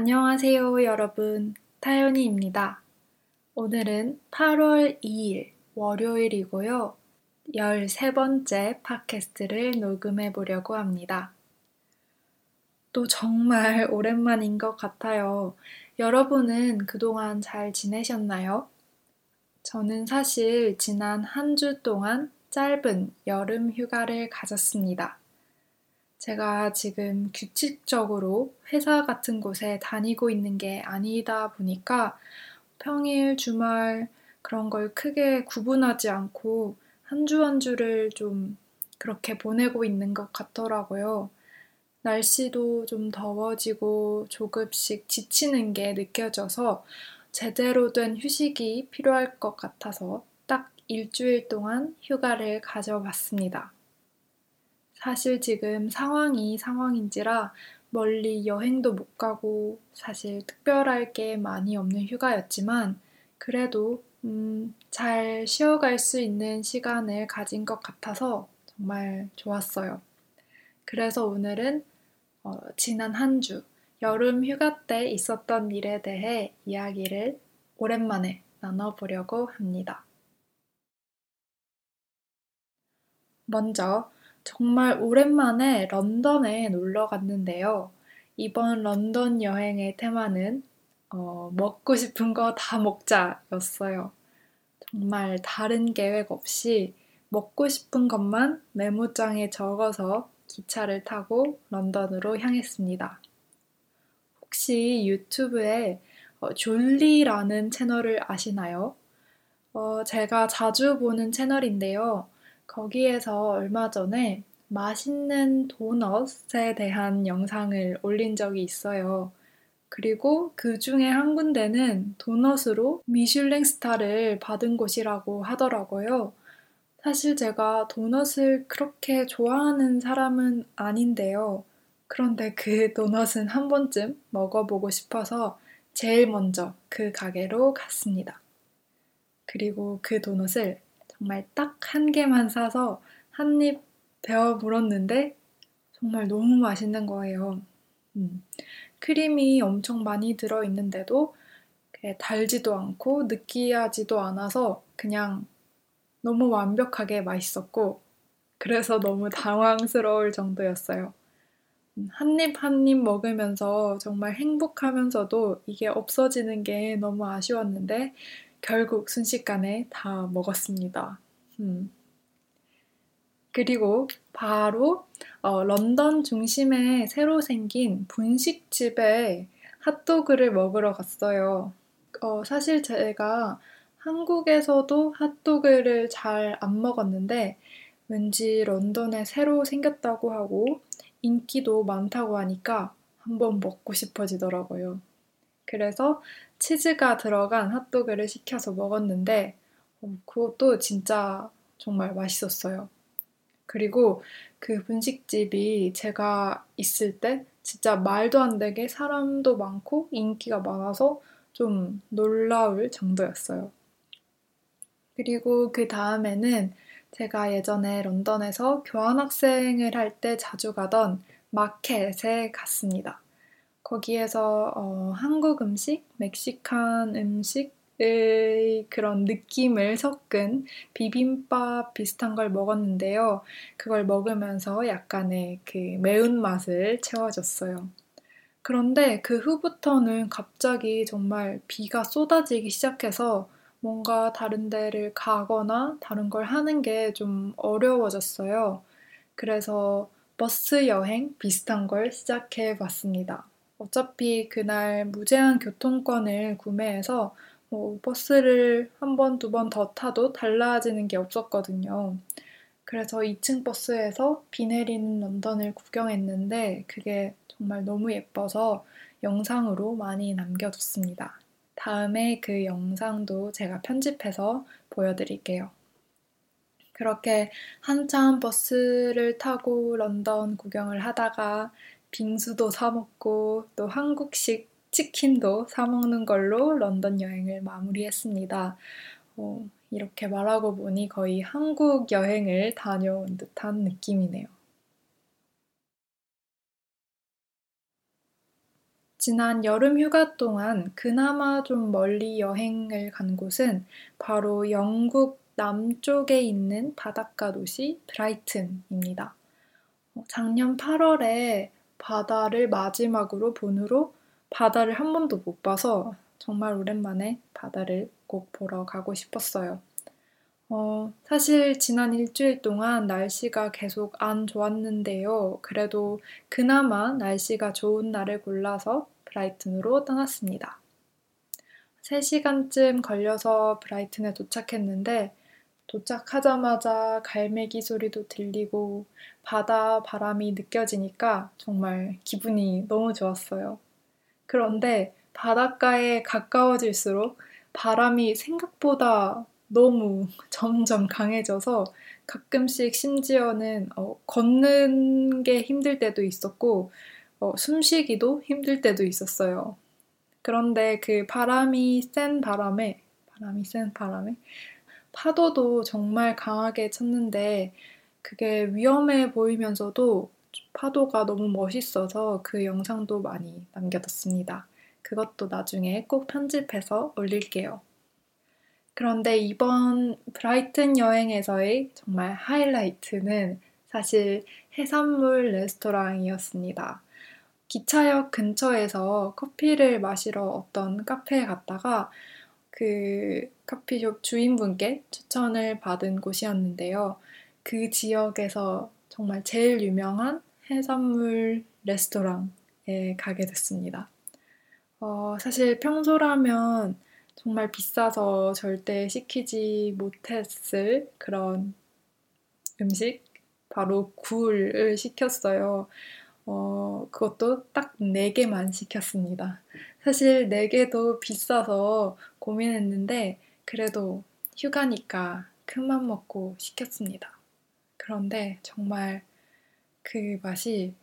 안녕하세요, 여러분. 타연이입니다. 오늘은 8월 2일 월요일이고요. 13번째 팟캐스트를 녹음해 보려고 합니다. 또 정말 오랜만인 것 같아요. 여러분은 그동안 잘 지내셨나요? 저는 사실 지난 한 주 동안 짧은 여름 휴가를 가졌습니다. 제가 지금 규칙적으로 회사 같은 곳에 다니고 있는 게 아니다 보니까 평일, 주말 그런 걸 크게 구분하지 않고 한 주 한 주를 좀 그렇게 보내고 있는 것 같더라고요. 날씨도 좀 더워지고 조금씩 지치는 게 느껴져서 제대로 된 휴식이 필요할 것 같아서 딱 일주일 동안 휴가를 가져봤습니다. 사실 지금 상황이 상황인지라 멀리 여행도 못 가고 사실 특별할 게 많이 없는 휴가였지만 그래도 음, 잘 쉬어갈 수 있는 시간을 가진 것 같아서 정말 좋았어요. 그래서 오늘은 어, 지난 한 주 여름 휴가 때 있었던 일에 대해 이야기를 오랜만에 나눠보려고 합니다. 먼저 정말 오랜만에 런던에 놀러 갔는데요. 이번 런던 여행의 테마는 어, 먹고 싶은 거 다 먹자였어요. 정말 다른 계획 없이 먹고 싶은 것만 메모장에 적어서 기차를 타고 런던으로 향했습니다. 혹시 유튜브에 어, 졸리라는 채널을 아시나요? 어, 제가 자주 보는 채널인데요. 거기에서 얼마 전에 맛있는 도넛에 대한 영상을 올린 적이 있어요. 그리고 그 중에 한 군데는 도넛으로 미슐랭 스타를 받은 곳이라고 하더라고요. 사실 제가 도넛을 그렇게 좋아하는 사람은 아닌데요. 그런데 그 도넛은 한 번쯤 먹어보고 싶어서 제일 먼저 그 가게로 갔습니다. 그리고 그 도넛을 정말 딱 한 개만 사서 한 입 베어 물었는데 정말 너무 맛있는 거예요. 음. 크림이 엄청 많이 들어있는데도 달지도 않고 느끼하지도 않아서 그냥 너무 완벽하게 맛있었고 그래서 너무 당황스러울 정도였어요. 음, 한입 한 입 먹으면서 정말 행복하면서도 이게 없어지는 게 너무 아쉬웠는데 결국 순식간에 다 먹었습니다. 음. 그리고 바로 어, 런던 중심에 새로 생긴 분식집에 핫도그를 먹으러 갔어요. 어, 사실 제가 한국에서도 핫도그를 잘 안 먹었는데 왠지 런던에 새로 생겼다고 하고 인기도 많다고 하니까 한번 먹고 싶어지더라고요. 그래서 치즈가 들어간 핫도그를 시켜서 먹었는데 어, 그것도 진짜 정말 맛있었어요. 그리고 그 분식집이 제가 있을 때 진짜 말도 안 되게 사람도 많고 인기가 많아서 좀 놀라울 정도였어요. 그리고 그 다음에는 제가 예전에 런던에서 교환학생을 할 때 자주 가던 마켓에 갔습니다. 거기에서 어, 한국 음식, 멕시칸 음식의 그런 느낌을 섞은 비빔밥 비슷한 걸 먹었는데요. 그걸 먹으면서 약간의 그 매운맛을 채워줬어요. 그런데 그 후부터는 갑자기 정말 비가 쏟아지기 시작해서 뭔가 다른 데를 가거나 다른 걸 하는 게 좀 어려워졌어요. 그래서 버스 여행 비슷한 걸 시작해 봤습니다. 어차피 그날 무제한 교통권을 구매해서 뭐 버스를 한 번, 두 번 더 타도 달라지는 게 없었거든요. 그래서 2층 버스에서 비 내리는 런던을 구경했는데 그게 정말 너무 예뻐서 영상으로 많이 남겨뒀습니다. 다음에 그 영상도 제가 편집해서 보여드릴게요. 그렇게 한참 버스를 타고 런던 구경을 하다가 빙수도 사 먹고 또 한국식 치킨도 사 먹는 걸로 런던 여행을 마무리했습니다. 어, 이렇게 말하고 보니 거의 한국 여행을 다녀온 듯한 느낌이네요. 지난 여름 휴가 동안 그나마 좀 멀리 여행을 간 곳은 바로 영국 남쪽에 있는 바닷가 도시 브라이튼입니다. 어, 작년 8월에 바다를 마지막으로 본 후로 바다를 한 번도 못 봐서 정말 오랜만에 바다를 꼭 보러 가고 싶었어요. 어, 사실 지난 일주일 동안 날씨가 계속 안 좋았는데요. 그래도 그나마 날씨가 좋은 날을 골라서 브라이튼으로 떠났습니다. 3시간쯤 걸려서 브라이튼에 도착했는데 도착하자마자 갈매기 소리도 들리고 바다 바람이 느껴지니까 정말 기분이 너무 좋았어요. 그런데 바닷가에 가까워질수록 바람이 생각보다 너무 점점 강해져서 가끔씩 심지어는 어, 걷는 게 힘들 때도 있었고 어, 숨쉬기도 힘들 때도 있었어요. 그런데 그 바람이 센 바람에 바람이 센 바람에 파도도 정말 강하게 쳤는데 그게 위험해 보이면서도 파도가 너무 멋있어서 그 영상도 많이 남겨뒀습니다. 그것도 나중에 꼭 편집해서 올릴게요. 그런데 이번 브라이튼 여행에서의 정말 하이라이트는 사실 해산물 레스토랑이었습니다. 기차역 근처에서 커피를 마시러 어떤 카페에 갔다가 그 커피숍 주인분께 추천을 받은 곳이었는데요. 그 지역에서 정말 제일 유명한 해산물 레스토랑에 가게 됐습니다. 어, 사실 평소라면 정말 비싸서 절대 시키지 못했을 그런 음식, 바로 굴을 시켰어요. 어, 그것도 딱 4개만 시켰습니다. 사실 4개도 비싸서 고민했는데, 그래도 휴가니까 큰맘 먹고 시켰습니다. 그런데 정말 그 맛이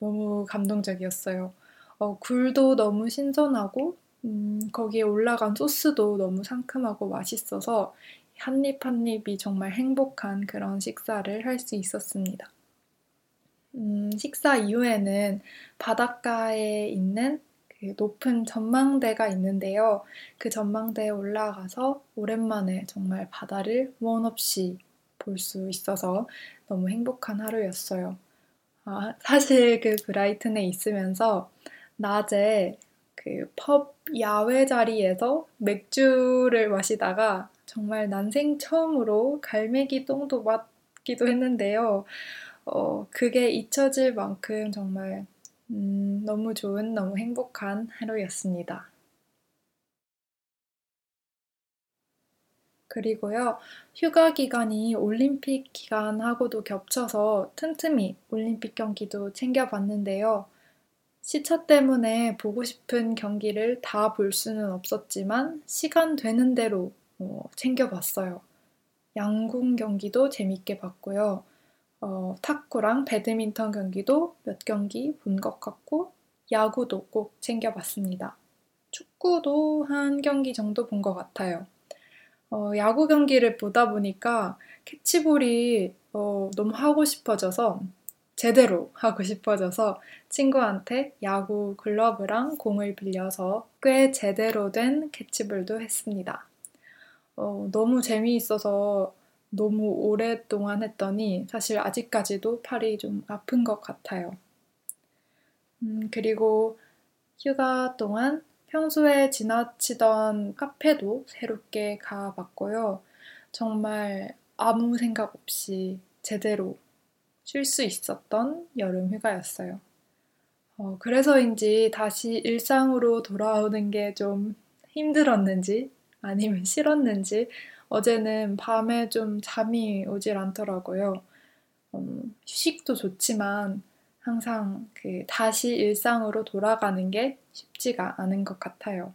너무 감동적이었어요. 어, 굴도 너무 신선하고 음, 거기에 올라간 소스도 너무 상큼하고 맛있어서 한 입 한입이 정말 행복한 그런 식사를 할 수 있었습니다. 음, 식사 이후에는 바닷가에 있는 그 높은 전망대가 있는데요. 그 전망대에 올라가서 오랜만에 정말 바다를 원 없이 볼 수 있어서 너무 행복한 하루였어요. 아, 사실 그 브라이튼에 있으면서 낮에 그 펍 야외 자리에서 맥주를 마시다가 정말 난생 처음으로 갈매기 똥도 맞기도 했는데요. 어, 그게 잊혀질 만큼 정말 음, 너무 좋은, 너무 행복한 하루였습니다. 그리고요, 휴가 기간이 올림픽 기간하고도 겹쳐서 틈틈이 올림픽 경기도 챙겨봤는데요. 시차 때문에 보고 싶은 경기를 다 볼 수는 없었지만 시간 되는 대로 어, 챙겨봤어요. 양궁 경기도 재밌게 봤고요. 어, 탁구랑 배드민턴 경기도 몇 경기 본 것 같고 야구도 꼭 챙겨봤습니다. 축구도 한 경기 정도 본 것 같아요. 어, 야구 경기를 보다 보니까 캐치볼이 어, 너무 하고 싶어져서 제대로 하고 싶어져서 친구한테 야구 글러브랑 공을 빌려서 꽤 제대로 된 캐치볼도 했습니다. 어, 너무 재미있어서 너무 오랫동안 했더니 사실 아직까지도 팔이 좀 아픈 것 같아요. 음, 그리고 휴가 동안 평소에 지나치던 카페도 새롭게 가봤고요. 정말 아무 생각 없이 제대로 쉴 수 있었던 여름 휴가였어요. 어, 그래서인지 다시 일상으로 돌아오는 게 좀 힘들었는지 아니면 싫었는지 어제는 밤에 좀 잠이 오질 않더라고요. 음, 휴식도 좋지만 항상 그 다시 일상으로 돌아가는 게 쉽지가 않은 것 같아요.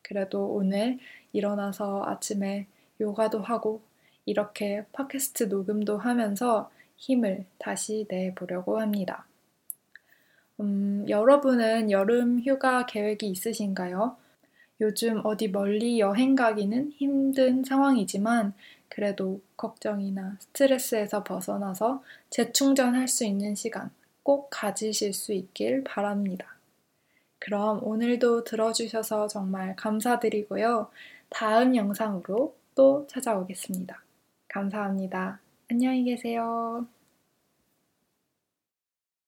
그래도 오늘 일어나서 아침에 요가도 하고 이렇게 팟캐스트 녹음도 하면서 힘을 다시 내보려고 합니다. 음, 여러분은 여름 휴가 계획이 있으신가요? 요즘 어디 멀리 여행 가기는 힘든 상황이지만 그래도 걱정이나 스트레스에서 벗어나서 재충전할 수 있는 시간 꼭 가지실 수 있길 바랍니다. 그럼 오늘도 들어주셔서 정말 감사드리고요. 다음 영상으로 또 찾아오겠습니다. 감사합니다. 안녕히 계세요.